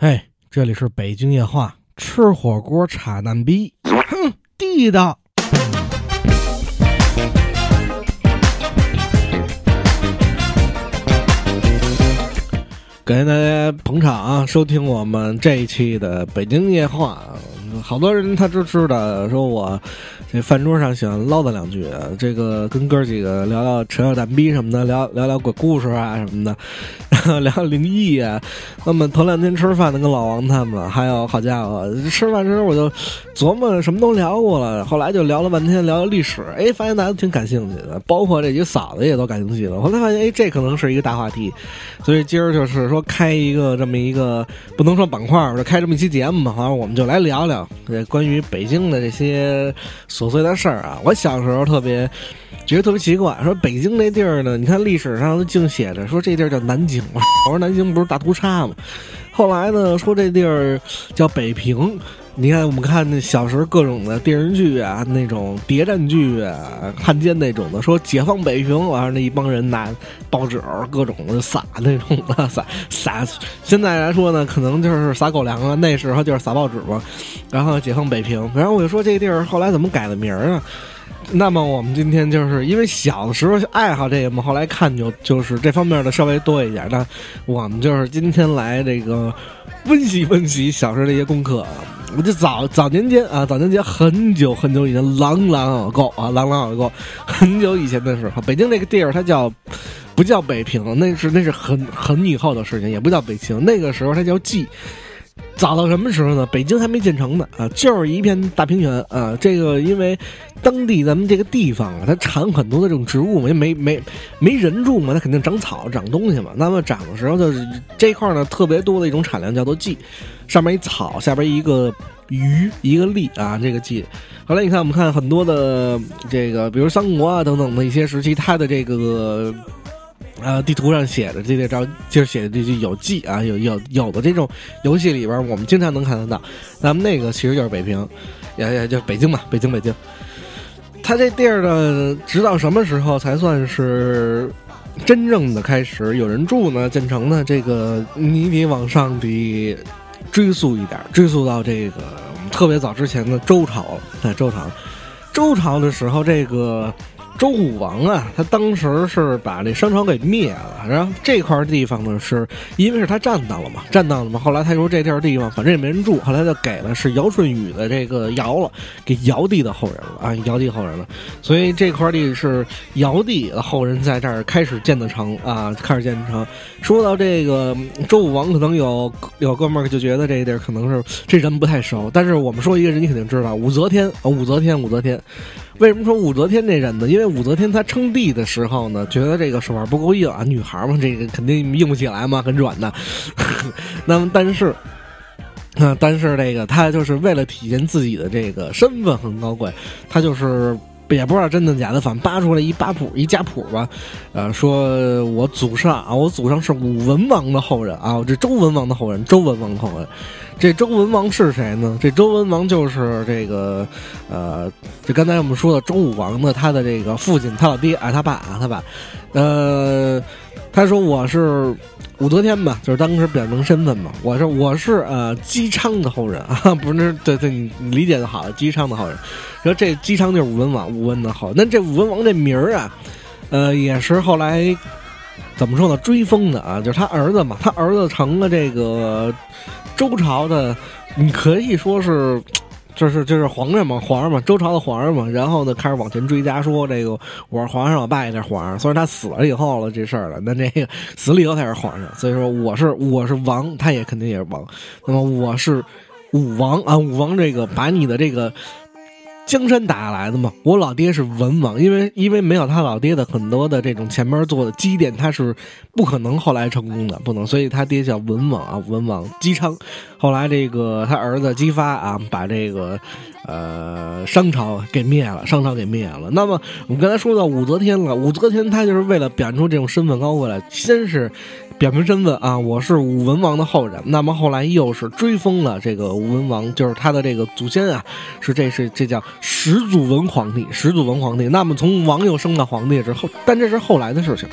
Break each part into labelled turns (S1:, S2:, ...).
S1: 嘿，这里是北京夜话，吃火锅插蛋逼，哼，地道。感谢大家捧场啊，收听我们这一期的北京夜话。好多人他就知道，说我这饭桌上喜欢唠叨两句，这个跟哥几个聊聊扯扯蛋逼什么的，聊聊聊鬼故事啊什么的，聊聊灵异啊。那么头两天吃饭的跟老王他们，还有好家伙，吃饭时候我就琢磨什么都聊过了，后来就聊了半天聊聊历史，哎，发现大家都挺感兴趣的，包括这几个嫂子也都感兴趣的。后来发现，哎，这可能是一个大话题，所以今儿就是说开一个这么一个不能说板块，就开这么一期节目嘛，好像我们就来聊聊。这关于北京的这些琐碎的事儿啊，我小时候特别觉得特别奇怪，说北京这地儿呢，你看历史上净写着说这地儿叫南京，我说南京不是大屠杀吗？后来呢说这地儿叫北平。你看，我们看那小时候各种的电视剧啊，那种谍战剧啊、汉奸那种的，说解放北平，完了那一帮人拿报纸各种的撒那种的撒撒。现在来说呢，可能就是撒狗粮啊，那时候就是撒报纸嘛。然后解放北平，然后我就说这地儿后来怎么改的名儿啊？那么我们今天就是因为小的时候爱好这个嘛，后来看就就是这方面的稍微多一点。那我们就是今天来这个温习温习小时候的一些功课。我就早早年间啊，早年间很久很久以前，朗朗而过啊，朗朗而过，很久以前的时候，北京那个地儿它叫不叫北平，那是那是很很以后的事情，也不叫北平，那个时候它叫冀。早到什么时候呢？北京还没建成呢啊，就是一片大平原啊。这个因为当地咱们这个地方啊，它产很多的这种植物嘛，没没没人住嘛，它肯定长草长东西嘛。那么长的时候就是这块呢特别多的一种产量叫做蓟，上面一草，下边一个鱼，一个立啊，这个蓟。后来你看，我们看很多的这个，比如三国啊等等的一些时期，它的这个。呃，地图上写的这些招，就是写的这些有记啊，有有有的这种游戏里边，我们经常能看得到。咱们那个其实就是北平，也也就北京嘛，北京北京。它这地儿呢，直到什么时候才算是真正的开始有人住呢？建成呢？这个你得往上得追溯一点，追溯到这个特别早之前的周朝。在周朝，周朝的时候，这个。周武王啊，他当时是把这商朝给灭了，然后这块地方呢，是因为是他占到了嘛，占到了嘛。后来他说这地儿地方反正也没人住，后来就给了是尧舜禹的这个尧了，给尧帝的后人了啊，尧帝后人了。所以这块地是尧帝的后人在这儿开始建的城啊，开始建的城。说到这个周武王，可能有有哥们儿就觉得这地儿可能是这人不太熟，但是我们说一个人，你肯定知道，武则天啊，武则天，武则天。为什么说武则天这人呢？因为武则天她称帝的时候呢，觉得这个手腕不够硬啊，女孩嘛，这个肯定硬不起来嘛，很软的。那么，但是，啊，但是这个她就是为了体现自己的这个身份很高贵，她就是也不知道真的假的，反正扒出来一八谱一家谱吧，呃，说我祖上啊，我祖上是武文王的后人啊，我这周文王的后人，周文王的后人。这周文王是谁呢？这周文王就是这个，呃，就刚才我们说的周武王的他的这个父亲，他老爹啊，他爸啊，他爸，呃，他说我是武则天嘛，就是当时表明身份嘛，我是我是呃姬昌的后人啊，不是对对，你理解的好，姬昌的后人，说这姬昌就是武文王，武文的后，那这武文王这名儿啊，呃，也是后来怎么说呢？追封的啊，就是他儿子嘛，他儿子成了这个。周朝的，你可以说是，就是就是皇上嘛，皇上嘛，周朝的皇上嘛。然后呢，开始往前追加，说这个我是皇上，我爸也是皇上。所以他死了以后了这事儿了，那这个死了以后才是皇上。所以说我是我是王，他也肯定也是王。那么我是武王啊，武王这个把你的这个。江山打下来的嘛，我老爹是文王，因为因为没有他老爹的很多的这种前面做的积淀，他是不可能后来成功的，不能，所以他爹叫文王啊，文王姬昌。后来这个他儿子姬发啊，把这个呃商朝给灭了，商朝给灭了。那么我们刚才说到武则天了，武则天她就是为了表现出这种身份高贵来，先是。表明身份啊，我是武文王的后人。那么后来又是追封了这个武文王，就是他的这个祖先啊，是这是这叫始祖文皇帝，始祖文皇帝。那么从王又升到皇帝之后，但这是后来的事情，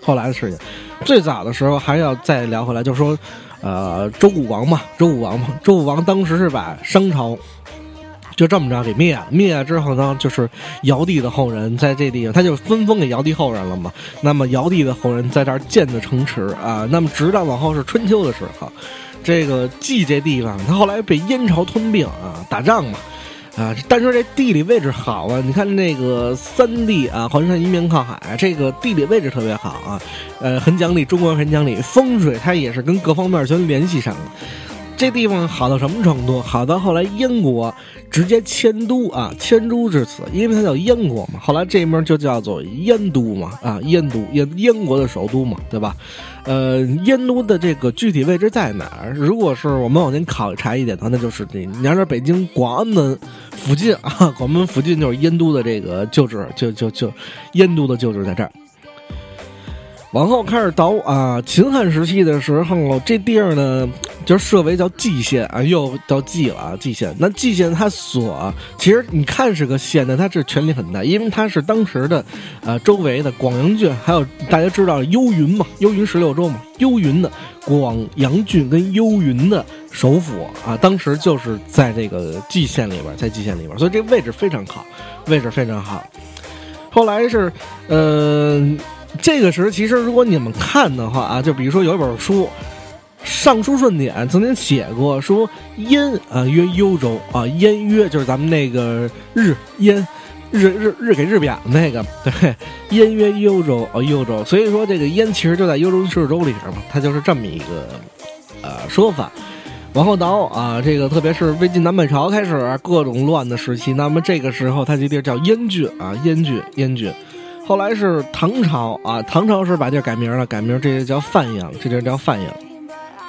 S1: 后来的事情。最早的时候还要再聊回来，就说，呃，周武王嘛，周武王嘛，周武王当时是把商朝就这么着给灭了，灭了之后呢，就是尧帝的后人在这地方，他就分封给尧帝后人了嘛。那么尧帝的后人在这儿建的城池啊，那么直到往后是春秋的时候，这个蓟这地方，他后来被燕朝吞并啊，打仗嘛。啊，但是这地理位置好啊！你看那个三地啊，环山一面靠海，这个地理位置特别好啊，呃，很讲理，中国人很讲理，风水它也是跟各方面全联系上了。这地方好到什么程度？好到后来燕国直接迁都啊，迁都至此，因为它叫燕国嘛。后来这面就叫做燕都嘛，啊，燕都，燕燕国的首都嘛，对吧？呃，燕都的这个具体位置在哪儿？如果是我们往前考察一点的话，那就是这，你要是北京广安门附近啊，广安门附近就是燕都的这个旧址，就就就燕都的旧址在这儿。往后开始倒啊，秦汉时期的时候，这地儿呢就设为叫蓟县啊，又叫蓟了啊，蓟县。那蓟县它所其实你看是个县，但它是权力很大，因为它是当时的呃周围的广阳郡，还有大家知道幽云嘛，幽云十六州嘛，幽云的广阳郡跟幽云的首府啊，当时就是在这个蓟县里边，在蓟县里边，所以这个位置非常好，位置非常好。后来是呃。这个时候，其实如果你们看的话啊，就比如说有一本书《尚书顺典》曾经写过，说燕啊曰幽州啊，燕曰就是咱们那个日燕日日日给日表那个对，燕曰幽州啊幽州，所以说这个燕其实就在幽州市州里边嘛，它就是这么一个呃说法。往后倒啊，这个特别是魏晋南北朝开始各种乱的时期，那么这个时候它这地儿叫燕郡啊，燕郡燕郡。后来是唐朝啊，唐朝是把地儿改名了，改名这就叫范阳，这地儿叫范阳。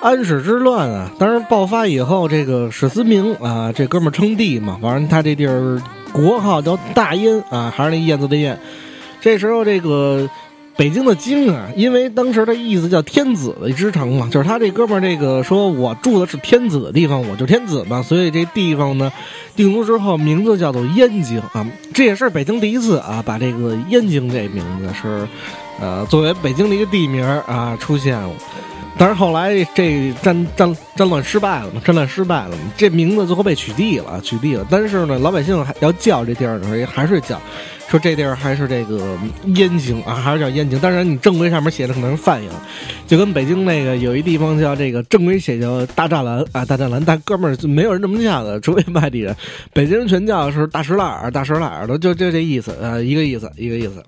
S1: 安史之乱啊，当时爆发以后，这个史思明啊，这哥们儿称帝嘛，反正他这地儿国号叫大燕啊，还是那燕子的燕。这时候这个。北京的京啊，因为当时的意思叫天子的之城嘛，就是他这哥们儿这个说我住的是天子的地方，我就天子嘛，所以这地方呢定都之后名字叫做燕京啊，这也是北京第一次啊把这个燕京这名字是呃作为北京的一个地名啊出现。但是后来这战战战乱失败了嘛，战乱失败了嘛，这名字最后被取缔了，取缔了。但是呢，老百姓还要叫这地儿的时候，还是叫。说这地儿还是这个燕京啊，还是叫燕京。当然，你正规上面写的可能是范阳，就跟北京那个有一地方叫这个正规写叫大栅栏啊，大栅栏。但哥们儿没有人这么叫的，除非外地人。北京人全叫是大石栏大石栏的，就就这意思啊，一个意思，一个意思。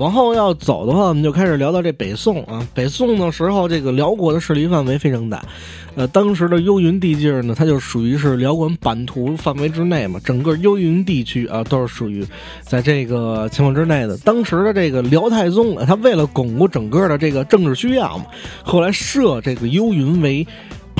S1: 往后要走的话，我们就开始聊到这北宋啊。北宋的时候，这个辽国的势力范围非常大。呃，当时的幽云地界呢，它就属于是辽国版图范围之内嘛。整个幽云地区啊，都是属于在这个情况之内的。当时的这个辽太宗啊，他为了巩固整个的这个政治需要嘛，后来设这个幽云为。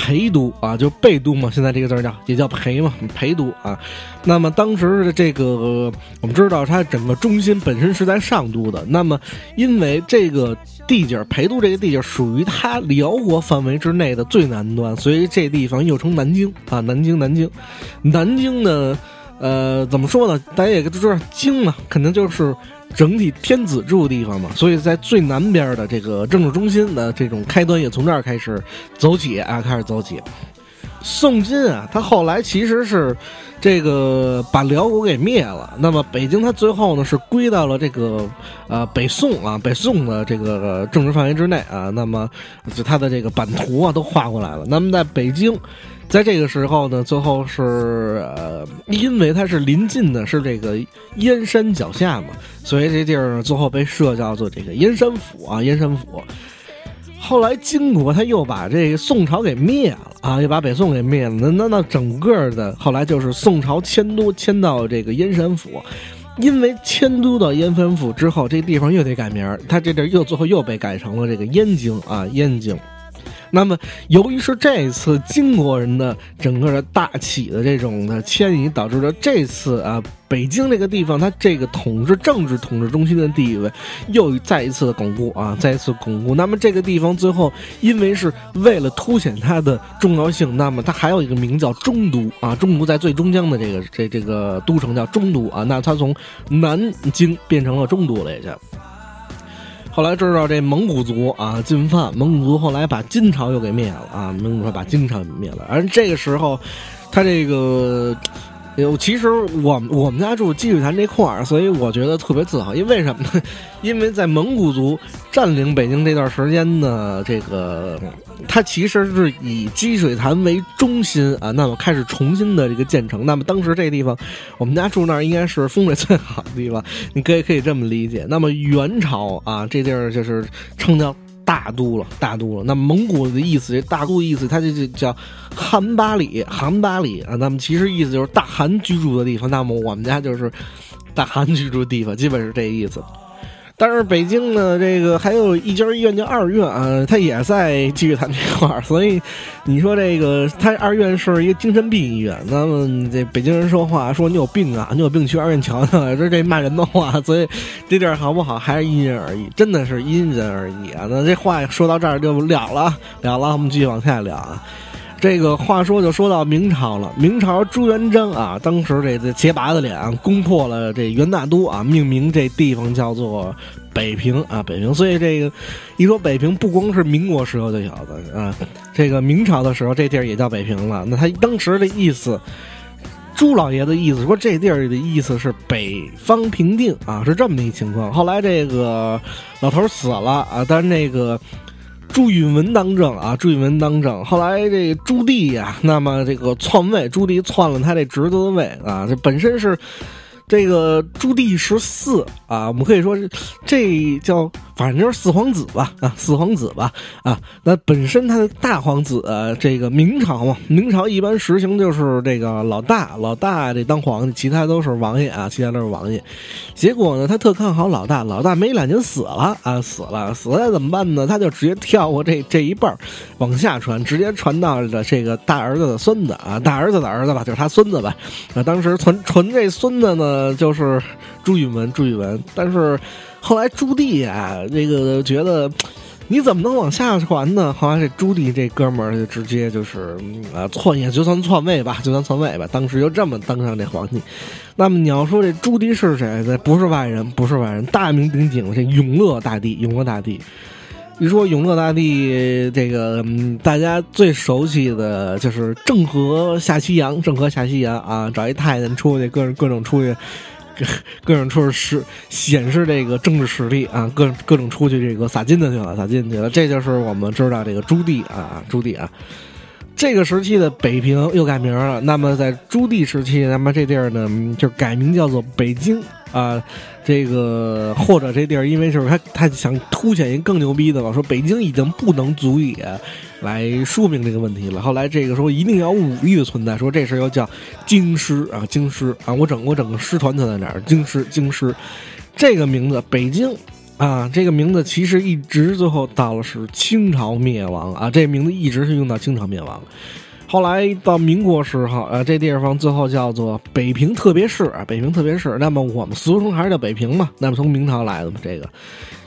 S1: 陪都啊，就备都嘛，现在这个字叫也叫陪嘛，陪都啊。那么当时的这个，我们知道它整个中心本身是在上都的。那么因为这个地界陪都这个地界属于它辽国范围之内的最南端，所以这地方又称南京啊，南京，南京，南京呢，呃，怎么说呢？大家也都知道，京嘛，肯定就是。整体天子住的地方嘛，所以在最南边的这个政治中心的这种开端也从这儿开始走起啊，开始走起。宋金啊，他后来其实是这个把辽国给灭了，那么北京他最后呢是归到了这个呃北宋啊，北宋的这个政治范围之内啊，那么就他的这个版图啊都画过来了。那么在北京。在这个时候呢，最后是呃，因为它是临近的，是这个燕山脚下嘛，所以这地儿最后被设叫做这个燕山府啊，燕山府。后来金国他又把这个宋朝给灭了啊，又把北宋给灭了。那那那整个的后来就是宋朝迁都迁到这个燕山府，因为迁都到燕山府之后，这地方又得改名，他这地儿又最后又被改成了这个燕京啊，燕京。那么，由于是这次金国人的整个的大起的这种的迁移，导致了这次啊，北京这个地方它这个统治政治统治中心的地位又再一次的巩固啊，再一次巩固。那么这个地方最后因为是为了凸显它的重要性，那么它还有一个名叫中都啊，中都在最中江的这个这这个都城叫中都啊，那它从南京变成了中都了，也就。后来知道这蒙古族啊进犯，蒙古族后来把金朝又给灭了啊，蒙古说把金朝灭了，而这个时候，他这个。有，其实我我们家住积水潭这块儿，所以我觉得特别自豪。因为什么呢？因为在蒙古族占领北京这段时间呢，这个它其实是以积水潭为中心啊，那么开始重新的这个建成。那么当时这地方，我们家住那儿应该是风水最好的地方，你可以可以这么理解。那么元朝啊，这地儿就是称叫。大都了，大都了。那蒙古的意思，这大都的意思，它就就叫汗巴里，汗巴里啊。那么其实意思就是大汗居住的地方。那么我们家就是大汗居住地方，基本是这意思。但是北京呢，这个还有一家医院叫二院啊，它也在积水潭这块儿，所以你说这个它二院是一个精神病医院。那么这北京人说话说你有病啊，你有病去二院瞧瞧，这这骂人的话。所以这地儿好不好还是因人而异，真的是因人而异啊。那这话说到这儿就了了了了，我们继续往下聊啊。这个话说就说到明朝了，明朝朱元璋啊，当时这这结巴子脸攻破了这元大都啊，命名这地方叫做北平啊，北平。所以这个一说北平，不光是民国时候就有的啊，这个明朝的时候这地儿也叫北平了。那他当时的意思，朱老爷的意思说这地儿的意思是北方平定啊，是这么一情况。后来这个老头死了啊，但是那个。朱允文当政啊，朱允文当政。后来这个朱棣呀，那么这个篡位，朱棣篡了他这侄子的位啊，这本身是。这个朱棣十四啊，我们可以说是这叫反正就是四皇子吧啊，四皇子吧啊。那本身他的大皇子，这个明朝嘛，明朝一般实行就是这个老大老大这当皇帝，其他都是王爷啊，其他都是王爷。结果呢，他特看好老大，老大没两年死了啊，死了死了怎么办呢？他就直接跳过这这一辈儿，往下传，直接传到了这个大儿子的孙子啊，大儿子的儿子吧，就是他孙子吧。啊，当时传传这孙子呢。就是朱允文，朱允文。但是后来朱棣啊，这个觉得你怎么能往下传呢？后来这朱棣这哥们儿就直接就是啊，篡也就算篡位吧，就算篡位吧。当时就这么登上这皇帝。那么你要说这朱棣是谁？这不是外人，不是外人，大名鼎鼎这永乐大帝，永乐大帝。一说永乐大帝，这个大家最熟悉的就是郑和下西洋，郑和下西洋啊，找一太监出去，各种各种出去，各种出实显示这个政治实力啊，各各种出去这个撒金子去了，撒金子去了，这就是我们知道这个朱棣啊，朱棣啊。这个时期的北平又改名了。那么在朱棣时期，那么这地儿呢就改名叫做北京啊。这个或者这地儿，因为就是他他想凸显一个更牛逼的吧，说北京已经不能足以来说明这个问题了。后来这个时候一定要武力的存在，说这事儿要叫京师啊，京师啊，我整我整个师团就在哪儿，京师京师这个名字北京。啊，这个名字其实一直最后到了是清朝灭亡啊，这名字一直是用到清朝灭亡。后来到民国时候，呃，这地方最后叫做北平特别市，北平特别市。那么我们俗称还是叫北平嘛？那么从明朝来的嘛，这个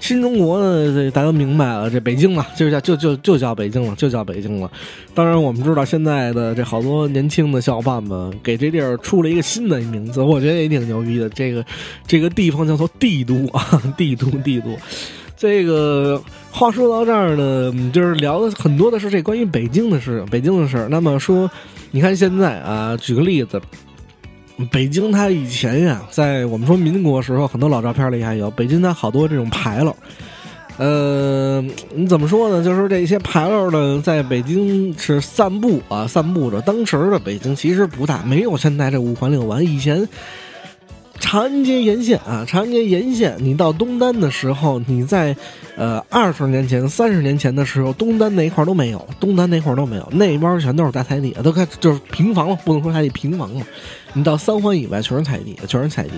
S1: 新中国呢，这大家都明白了，这北京嘛，就叫就就就叫北京了，就叫北京了。当然，我们知道现在的这好多年轻的小伙伴们给这地儿出了一个新的名字，我觉得也挺牛逼的。这个这个地方叫做帝都啊，帝都，帝都。这个话说到这儿呢，就是聊的很多的是这关于北京的事，北京的事。那么说，你看现在啊，举个例子，北京它以前呀，在我们说民国时候，很多老照片里还有北京它好多这种牌楼。呃，你怎么说呢？就是这些牌楼呢，在北京是散步啊，散步着。当时的北京其实不大，没有现在这五环六环，以前。长安街沿线啊，长安街沿线，你到东单的时候，你在，呃，二十年前、三十年前的时候，东单那一块都没有，东单那块都没有，那边全都是大菜地，都开就是平房了，不能说菜地，平房嘛。你到三环以外全是菜地，全是菜地，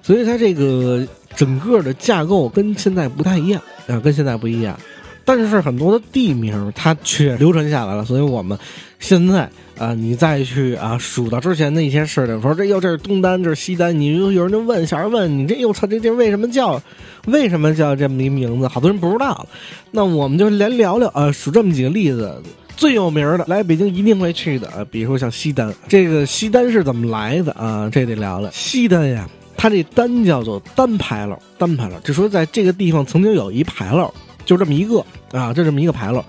S1: 所以它这个整个的架构跟现在不太一样啊，跟现在不一样。但是很多的地名它却流传下来了，所以我们现在啊，你再去啊数到之前的一些事情，说这又这是东单，这是西单，你就有人就问，小孩问你这又操这地儿为什么叫，为什么叫这么一名字？好多人不知道。那我们就来聊聊啊，数这么几个例子，最有名的来北京一定会去的，比如说像西单，这个西单是怎么来的啊？这得聊聊西单呀。它这单叫做单牌楼，单牌楼，就说在这个地方曾经有一牌楼，就这么一个啊，就这么一个牌楼。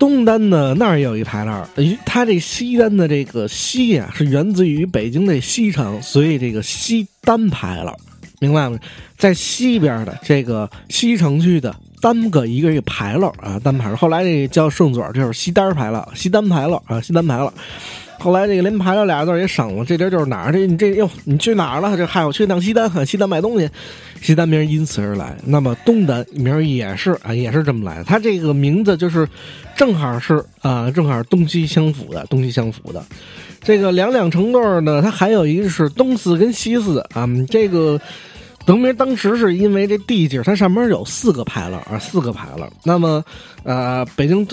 S1: 东单呢那儿也有一牌楼，它这西单的这个西啊是源自于北京的西城，所以这个西单牌楼，明白吗？在西边的这个西城区的单个一个一个牌楼啊，单牌楼。后来这叫顺嘴就是西单牌楼，西单牌楼啊，西单牌楼。后来这个连牌楼俩字也省了，这地儿就是哪儿？这你这哟，你去哪儿了？这嗨，我去趟西单，西单买东西。西单名因此而来。那么东单名也是啊，也是这么来的。它这个名字就是正好是啊，正好东西相符的，东西相符的。这个两两成对呢，它还有一个是东四跟西四啊。这个得名当时是因为这地界它上面有四个牌楼啊，四个牌楼。那么呃，北京。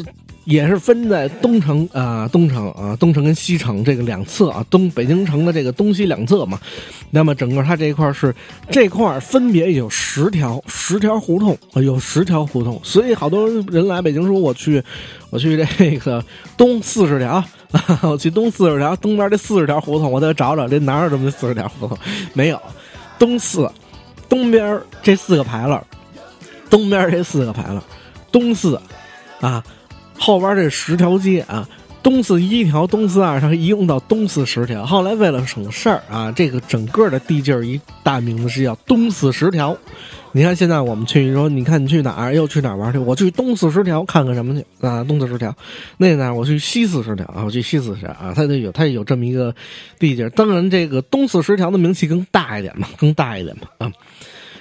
S1: 也是分在东城啊，东城啊，东城跟西城这个两侧啊，东北京城的这个东西两侧嘛。那么整个它这一块是这块分别有十条十条胡同啊，有十条胡同。所以好多人来北京说我去，我去这个东四十条，我去东四十条，东边这四十条胡同我得找找这哪有这么四十条胡同？没有，东四东边这四个牌了，东边这四个牌了，东四啊。后边这十条街啊，东四一条，东四二条，一共到东四十条。后来为了省事儿啊，这个整个的地界儿一大名字是叫东四十条。你看现在我们去说，你看你去哪儿又去哪儿玩去？我去东四十条看看什么去啊？东四十条，那呢？我去西四十条啊，我去西四十条啊。它得有，它有这么一个地界儿。当然，这个东四十条的名气更大一点嘛，更大一点嘛啊。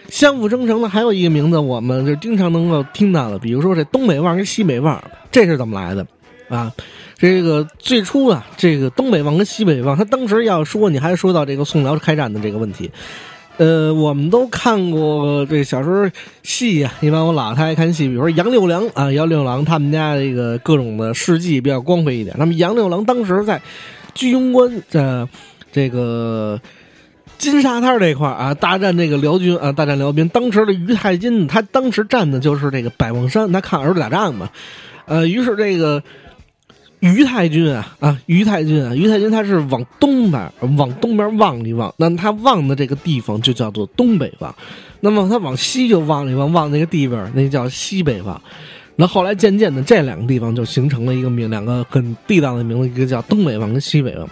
S1: 相辅相成的还有一个名字，我们就经常能够听到的，比如说这东北旺跟西北旺，这是怎么来的？啊，这个最初啊，这个东北旺跟西北旺，他当时要说，你还说到这个宋辽开战的这个问题。呃，我们都看过这小时候戏呀，一般我老太爱看戏，比如说杨六郎啊，杨六郎他们家这个各种的事迹比较光辉一点。那么杨六郎当时在居庸关的这个。金沙滩这块啊，大战这个辽军啊，大战辽兵。当时的于太金，他当时站的就是这个百望山，他看儿子打仗嘛。呃，于是这个于太君啊啊，于太君啊，于太君他是往东边，往东边望一望，那他望的这个地方就叫做东北望。那么他往西就望一望，望那个地方，那叫西北望。那后来渐渐的，这两个地方就形成了一个名，两个很地道的名字，一个叫东北望跟西北望。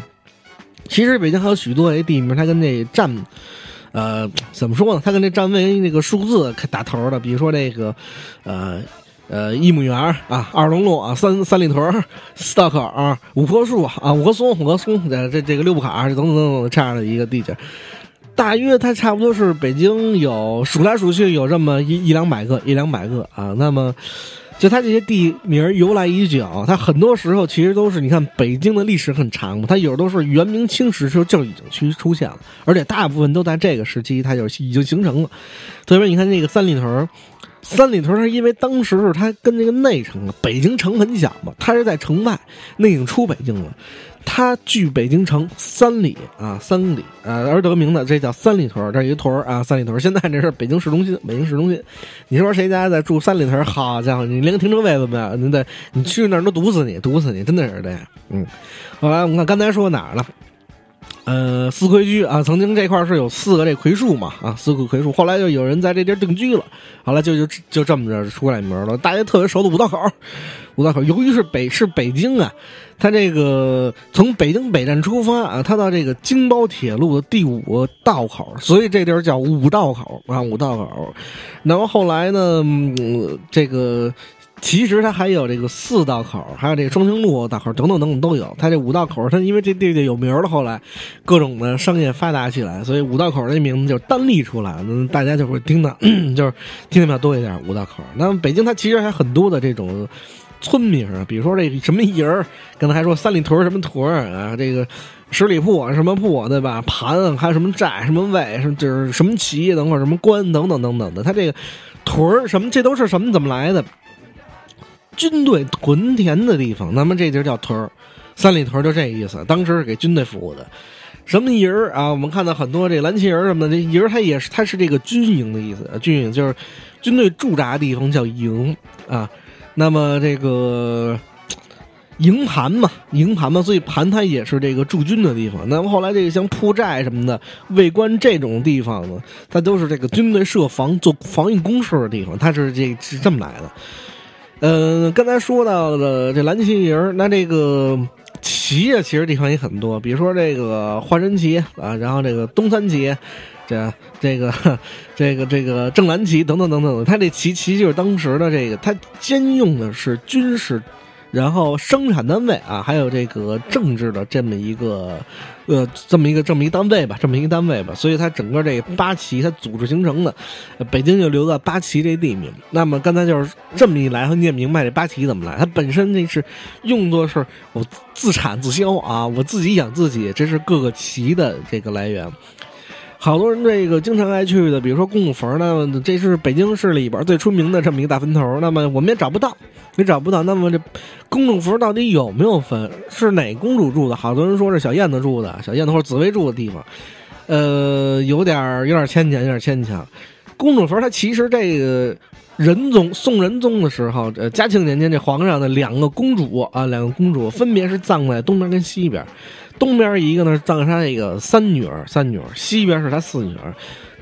S1: 其实北京还有许多这地名，它跟那站，呃，怎么说呢？它跟这站位那个数字打头的，比如说这个，呃呃，一亩园啊，二龙路啊，三三里屯四道口啊，五棵树啊，五棵松，五棵松，这这这个六步坎等等等等这样的一个地界，大约它差不多是北京有数来数去有这么一一两百个，一两百个啊，那么。就它这些地名由来已久，它很多时候其实都是你看北京的历史很长嘛，它有时都是元明清时时候就已经去出现了，而且大部分都在这个时期它就已经形成了。特别你看那个三里屯，三里屯是因为当时是它跟那个内城啊，北京城很小嘛，它是在城外，那已经出北京了。它距北京城三里啊，三里啊，而得名的，这叫三里屯这一个屯啊，三里屯。现在这是北京市中心，北京市中心。你说谁家在住三里屯？好家伙，你连个停车位都没有，你得你去那儿都堵死你，堵死你，真的是这样。嗯，后来我们看刚才说哪儿了？呃，四葵居啊，曾经这块是有四个这葵树嘛啊，四个葵树。后来就有人在这地儿定居了，后来就就就这么着出来名了。大家特别熟的五道口，五道口，由于是北是北京啊。它这个从北京北站出发啊，它到这个京包铁路的第五道口，所以这地儿叫五道口啊，五道口。那么后来呢，这个其实它还有这个四道口，还有这个双清路道口等等等等都有。它这五道口，它因为这地地有名了，后来各种的商业发达起来，所以五道口这名字就单立出来，大家就会听到，就是听的比较多一点。五道口，那么北京它其实还很多的这种。村名啊，比如说这什么营儿，刚才还说三里屯什么屯儿啊，这个十里铺什么铺对吧？盘还有什么寨什么卫，什么就是什么旗等会儿什么关等等等等的，他这个屯儿什么这都是什么怎么来的？军队屯田的地方，那么这就叫屯儿。三里屯就这意思，当时是给军队服务的。什么营儿啊？我们看到很多这蓝旗营什么的，这营儿它也是它是这个军营的意思，军营就是军队驻扎的地方叫营啊。那么这个营盘嘛，营盘嘛，所以盘它也是这个驻军的地方。那么后来这个像铺寨什么的、卫官这种地方呢，它都是这个军队设防做防御工事的地方，它是这是这么来的。嗯，刚才说到的这蓝旗营，那这个旗啊，其实地方也很多，比如说这个华山旗啊，然后这个东三旗，这这个这个这个正蓝旗等等等等，它这旗旗就是当时的这个，它兼用的是军事。然后生产单位啊，还有这个政治的这么一个，呃，这么一个这么一单位吧，这么一个单位吧，所以它整个这八旗它组织形成的，北京就留在八旗这地名。那么刚才就是这么一来，你也明白这八旗怎么来？它本身那是用作是我自产自销啊，我自己养自己，这是各个旗的这个来源。好多人这个经常爱去的，比如说公主坟呢，这是北京市里边最出名的这么一个大坟头。那么我们也找不到，也找不到。那么这公主坟到底有没有坟？是哪公主住的？好多人说是小燕子住的，小燕子或者紫薇住的地方。呃，有点有点牵强，有点牵强。公主坟它其实这个仁宗宋仁宗的时候，呃，嘉庆年间这皇上的两个公主啊，两个公主分别是葬在东边跟西边。东边一个呢，葬他那个三女儿，三女儿；西边是他四女儿。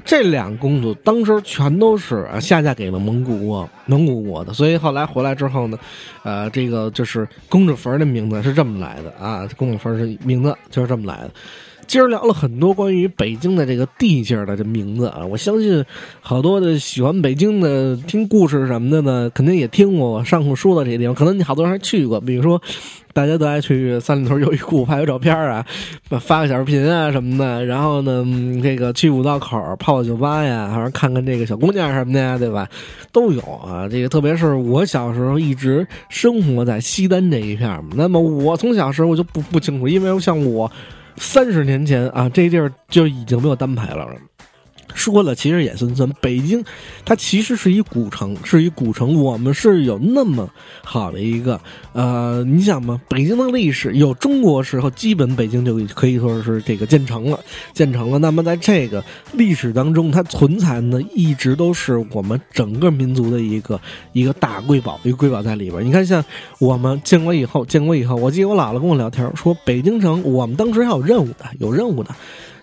S1: 这两公主当时全都是下嫁给了蒙古国，蒙古国的。所以后来回来之后呢，呃，这个就是公主坟的名字是这么来的啊，公主坟是名字就是这么来的。今儿聊了很多关于北京的这个地界的这名字啊，我相信好多的喜欢北京的听故事什么的呢，肯定也听过我上次说的这些地方。可能你好多人还去过，比如说大家都爱去三里屯优衣库拍个照片啊，发个小视频啊什么的。然后呢，这个去五道口泡泡酒吧呀，还是看看这个小姑娘什么的呀，对吧？都有啊。这个特别是我小时候一直生活在西单这一片那么我从小时候我就不不清楚，因为像我。三十年前啊，这地儿就已经没有单排了。说了，其实也算算。北京，它其实是一古城，是一古城。我们是有那么好的一个，呃，你想嘛，北京的历史有中国时候，基本北京就可以说是这个建成了，建成了。那么在这个历史当中，它存在的一直都是我们整个民族的一个一个大瑰宝，一个瑰宝在里边。你看，像我们建国以后，建国以后，我记得我姥姥跟我聊天说，北京城我们当时还有任务的，有任务的。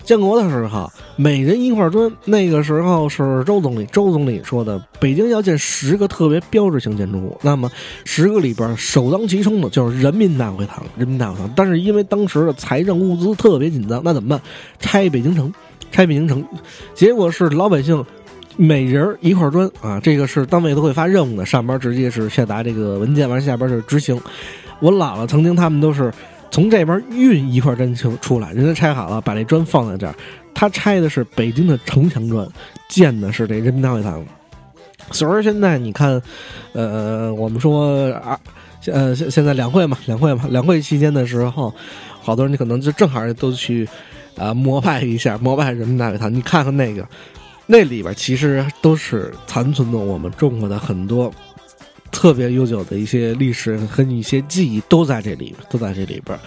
S1: 建国的时候，每人一块砖。那个时候是周总理，周总理说的，北京要建十个特别标志性建筑物。那么十个里边首当其冲的就是人民大会堂。人民大会堂，但是因为当时的财政物资特别紧张，那怎么办？拆北京城，拆北京城。结果是老百姓每人一块砖啊，这个是单位都会发任务的，上边直接是下达这个文件，完下边是执行。我姥姥曾经他们都是。从这边运一块砖出出来，人家拆好了，把这砖放在这儿。他拆的是北京的城墙砖，建的是这人民大会堂。所以说现在你看，呃，我们说啊，呃，现现在两会嘛，两会嘛，两会期间的时候，好多人可能就正好都去啊膜拜一下，膜拜人民大会堂。你看看那个，那里边其实都是残存的我们中国的很多。特别悠久的一些历史和你一些记忆都在这里，都在这里边。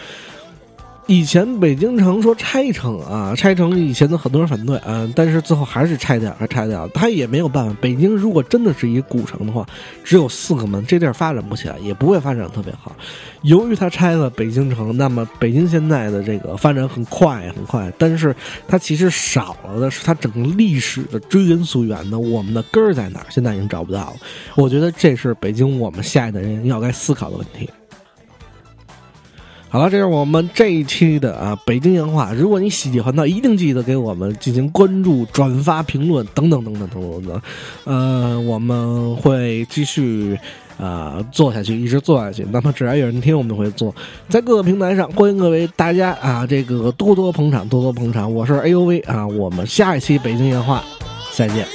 S1: 以前北京城说拆城啊，拆城以前的很多人反对啊，但是最后还是拆掉，还拆掉。他也没有办法。北京如果真的是一古城的话，只有四个门，这地儿发展不起来，也不会发展特别好。由于他拆了北京城，那么北京现在的这个发展很快很快，但是它其实少了的是它整个历史的追根溯源的，我们的根儿在哪儿？现在已经找不到了。我觉得这是北京我们下一代人要该思考的问题。好了，这是我们这一期的啊北京言话。如果你喜欢的，一定记得给我们进行关注、转发、评论等等等等等等等。呃，我们会继续啊做下去，一直做下去。那么只要有人听，我们就会做。在各个平台上，欢迎各位大家啊，这个多多捧场，多多捧场。我是 A U V 啊，我们下一期北京言话再见。